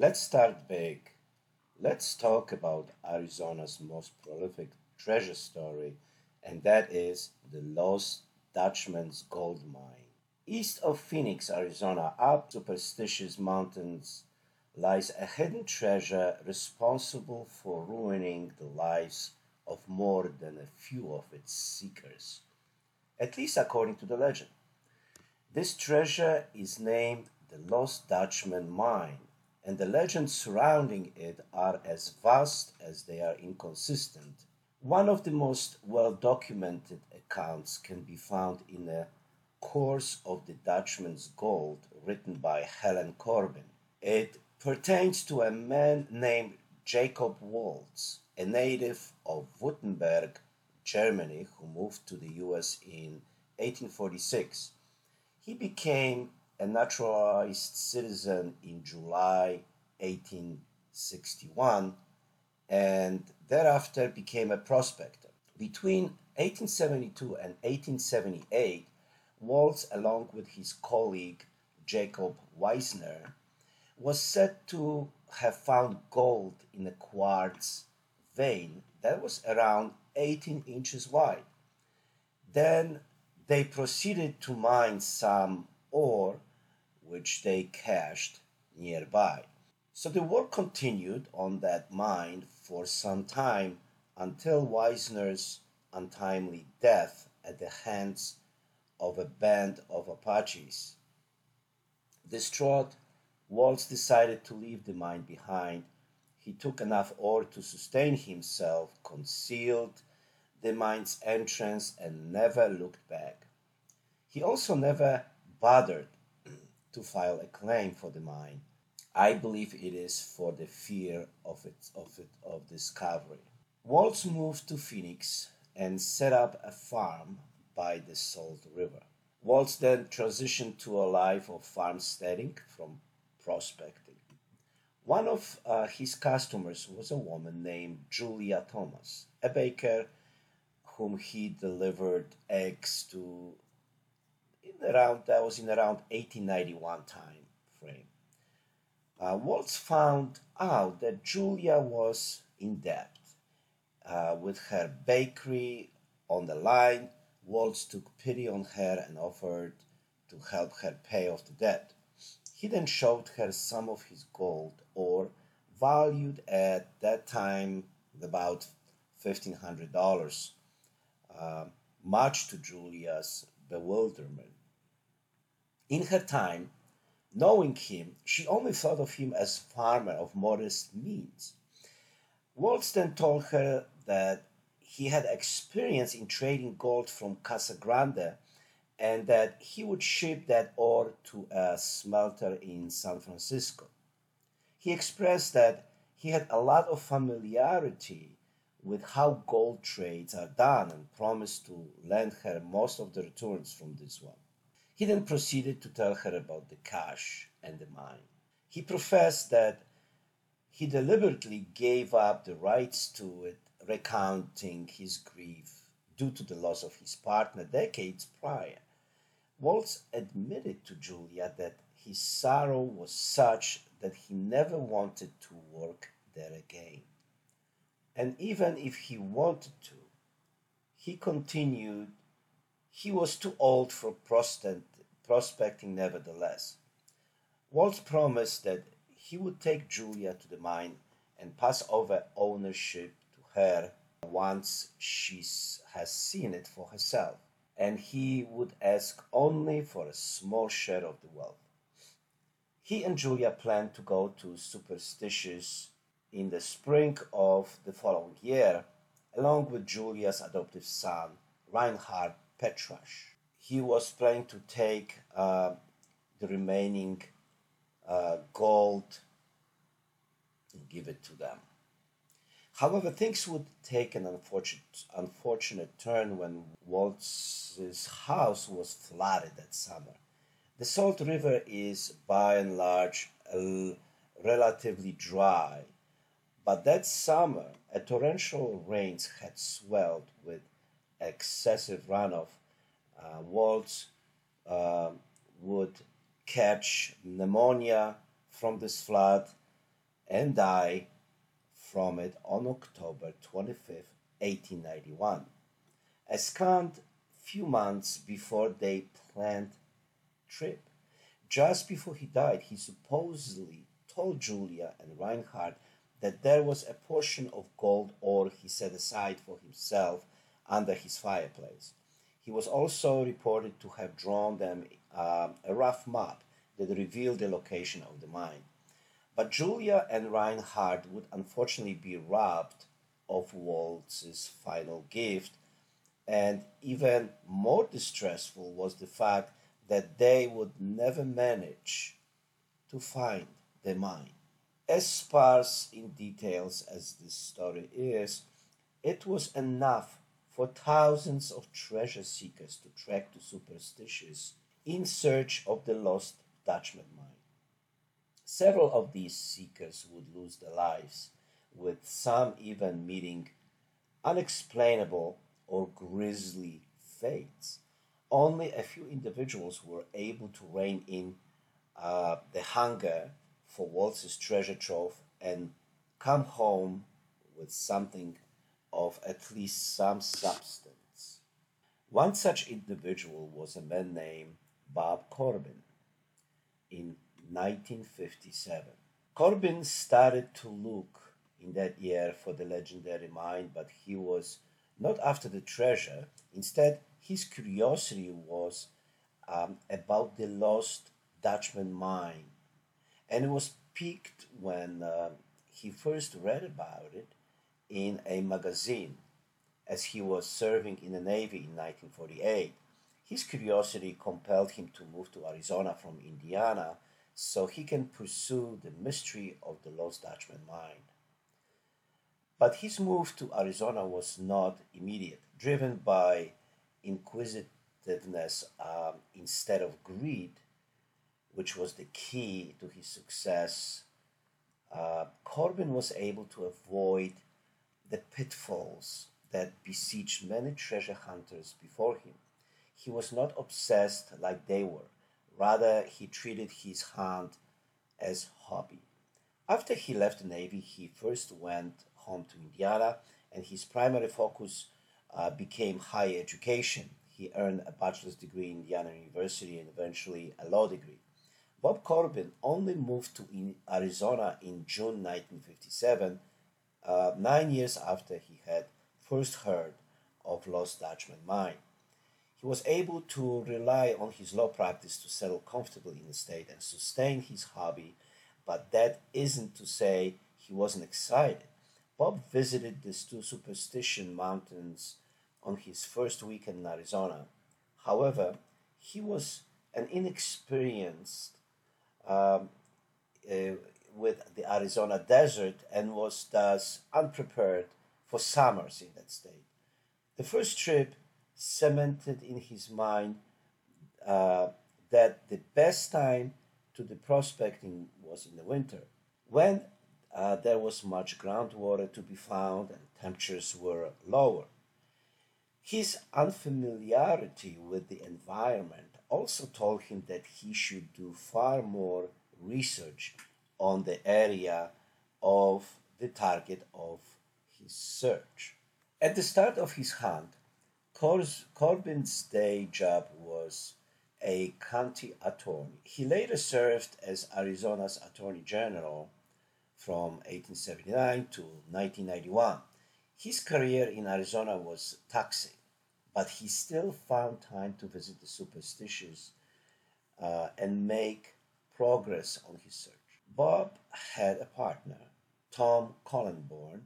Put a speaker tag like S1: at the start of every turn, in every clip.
S1: Let's start big. Let's talk about Arizona's most prolific treasure story, and that is the Lost Dutchman's Gold Mine. East of Phoenix, Arizona, up Superstitious Mountains, lies a hidden treasure responsible for ruining the lives of more than a few of its seekers, at least according to the legend. This treasure is named the Lost Dutchman Mine, and the legends surrounding it are as vast as they are inconsistent. One of the most well documented accounts can be found in a Curse of the Dutchman's Gold written by Helen Corbin. It pertains to a man named Jacob Waltz, a native of Württemberg, Germany, who moved to the US in 1846. He became a naturalized citizen in July 1861 and thereafter became a prospector. Between 1872 and 1878, Waltz, along with his colleague Jacob Weisner, was said to have found gold in a quartz vein that was around 18 inches wide. Then they proceeded to mine some ore, which they cached nearby. So the work continued on that mine for some time until Weisner's untimely death at the hands of a band of Apaches. Distraught, Waltz decided to leave the mine behind. He took enough ore to sustain himself, concealed the mine's entrance, and never looked back. He also never bothered to file a claim for the mine. I believe it is for the fear of it, of it, of discovery. Waltz moved to Phoenix and set up a farm by the Salt River. Waltz then transitioned to a life of farmsteading from prospecting. One of uh, his customers was a woman named Julia Thomas, a baker whom he delivered eggs to around that was in around 1891 time frame. Uh, Waltz found out that Julia was in debt. Uh, with her bakery on the line, Waltz took pity on her and offered to help her pay off the debt. He then showed her some of his gold, or valued at that time about $1,500, uh, much to Julia's bewilderment. In her time, knowing him, she only thought of him as a farmer of modest means. Then told her that he had experience in trading gold from Casa Grande and that he would ship that ore to a smelter in San Francisco. He expressed that he had a lot of familiarity with how gold trades are done and promised to lend her most of the returns from this one. He then proceeded to tell her about the cache and the mine. He professed that he deliberately gave up the rights to it recounting his grief due to the loss of his partner decades prior. Waltz admitted to Julia that his sorrow was such that he never wanted to work there again. And even if he wanted to, he continued, he was too old for prospecting nevertheless. Waltz promised that he would take Julia to the mine and pass over ownership to her once she has seen it for herself, and he would ask only for a small share of the wealth. He and Julia planned to go to Superstitious in the spring of the following year, along with Julia's adoptive son, Reinhard Petrasch. He was planning to take uh, the remaining uh, gold and give it to them. However, things would take an unfortunate, unfortunate turn when Waltz's house was flooded that summer. The Salt River is by and large relatively dry, but that summer a torrential rains had swelled with excessive runoff. Uh, uh, would catch pneumonia from this flood and die from it on October 25, 1891, a scant few months before their planned trip. Just before he died, he supposedly told Julia and Reinhard that there was a portion of gold ore he set aside for himself under his fireplace. He was also reported to have drawn them uh, a rough map that revealed the location of the mine. But Julia and Reinhard would unfortunately be robbed of Waltz's final gift, and even more distressful was the fact that they would never manage to find the mine. As sparse in details as this story is, it was enough for thousands of treasure seekers to trek to Superstitious in search of the lost Dutchman mine. Several of these seekers would lose their lives, with some even meeting unexplainable or grisly fates. Only a few individuals were able to rein in uh, the hunger for Waltz's treasure trove and come home with something of at least some substance. One such individual was a man named Bob Corbin in 1957. Corbin started to look in that year for the legendary mine, but he was not after the treasure. Instead, his curiosity was um, about the lost Dutchman mine and it was piqued when uh, he first read about it in a magazine as he was serving in the Navy in 1948. His curiosity compelled him to move to Arizona from Indiana so he can pursue the mystery of the Lost Dutchman mine. But his move to Arizona was not immediate, driven by inquisitiveness um, instead of greed which was the key to his success, uh, Corbin was able to avoid the pitfalls that besieged many treasure hunters before him. He was not obsessed like they were. Rather, he treated his hunt as hobby. After he left the Navy, he first went home to Indiana, and his primary focus uh, became higher education. He earned a bachelor's degree in Indiana University and eventually a law degree. Bob Corbin only moved to Arizona in June 1957, uh, nine years after he had first heard of Lost Dutchman Mine. He was able to rely on his law practice to settle comfortably in the state and sustain his hobby, but that isn't to say he wasn't excited. Bob visited the two Superstition Mountains on his first week in Arizona. However, he was an inexperienced um, uh, with the Arizona desert and was thus unprepared for summers in that state. The first trip cemented in his mind uh, that the best time to the prospecting was in the winter, when uh, there was much groundwater to be found and temperatures were lower. His unfamiliarity with the environment also told him that he should do far more research on the area of the target of his search. At the start of his hunt, Corbin's day job was a county attorney. He later served as Arizona's Attorney General from 1879 to 1991. His career in Arizona was taxing but he still found time to visit the superstitious uh, and make progress on his search. Bob had a partner, Tom Kollenborn,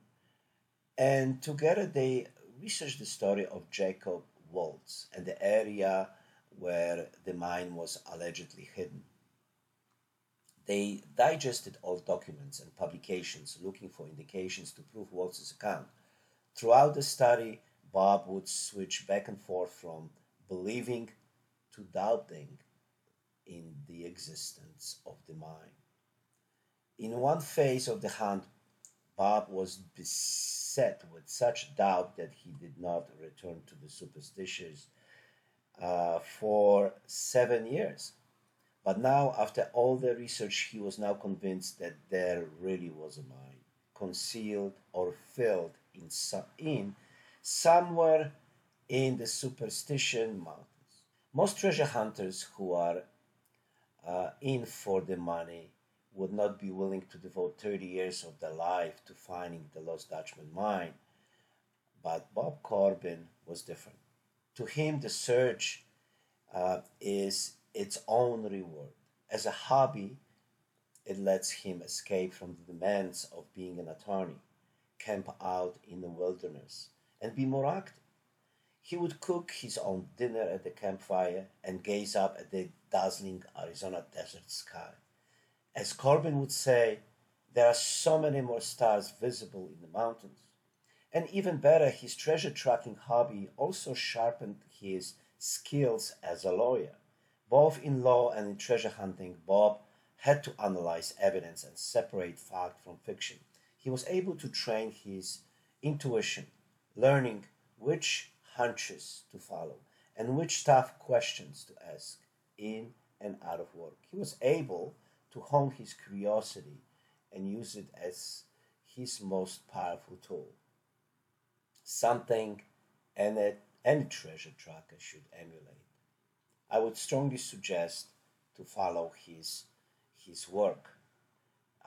S1: and together they researched the story of Jacob Waltz and the area where the mine was allegedly hidden. They digested all documents and publications looking for indications to prove Waltz's account. Throughout the study, Bob would switch back and forth from believing to doubting in the existence of the mind. In one phase of the hunt, Bob was beset with such doubt that he did not return to the superstitious uh, for seven years. But now, after all the research, he was now convinced that there really was a mine, concealed or filled in, some, in somewhere in the superstition mountains. Most treasure hunters who are uh, in for the money would not be willing to devote 30 years of their life to finding the lost Dutchman mine. But Bob Corbin was different. To him, the search uh, is its own reward. As a hobby, it lets him escape from the demands of being an attorney, camp out in the wilderness, and be more active. He would cook his own dinner at the campfire and gaze up at the dazzling Arizona desert sky. As Corbin would say, there are so many more stars visible in the mountains. And even better, his treasure tracking hobby also sharpened his skills as a lawyer. Both in law and in treasure hunting, Bob had to analyze evidence and separate fact from fiction. He was able to train his intuition, learning which hunches to follow and which tough questions to ask in and out of work. He was able to hone his curiosity and use it as his most powerful tool. Something any, any treasure tracker should emulate. I would strongly suggest to follow his his work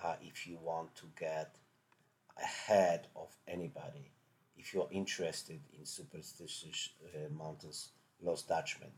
S1: uh, if you want to get ahead of anybody. If you're interested in superstitious uh, mountains, Lost Dutchman.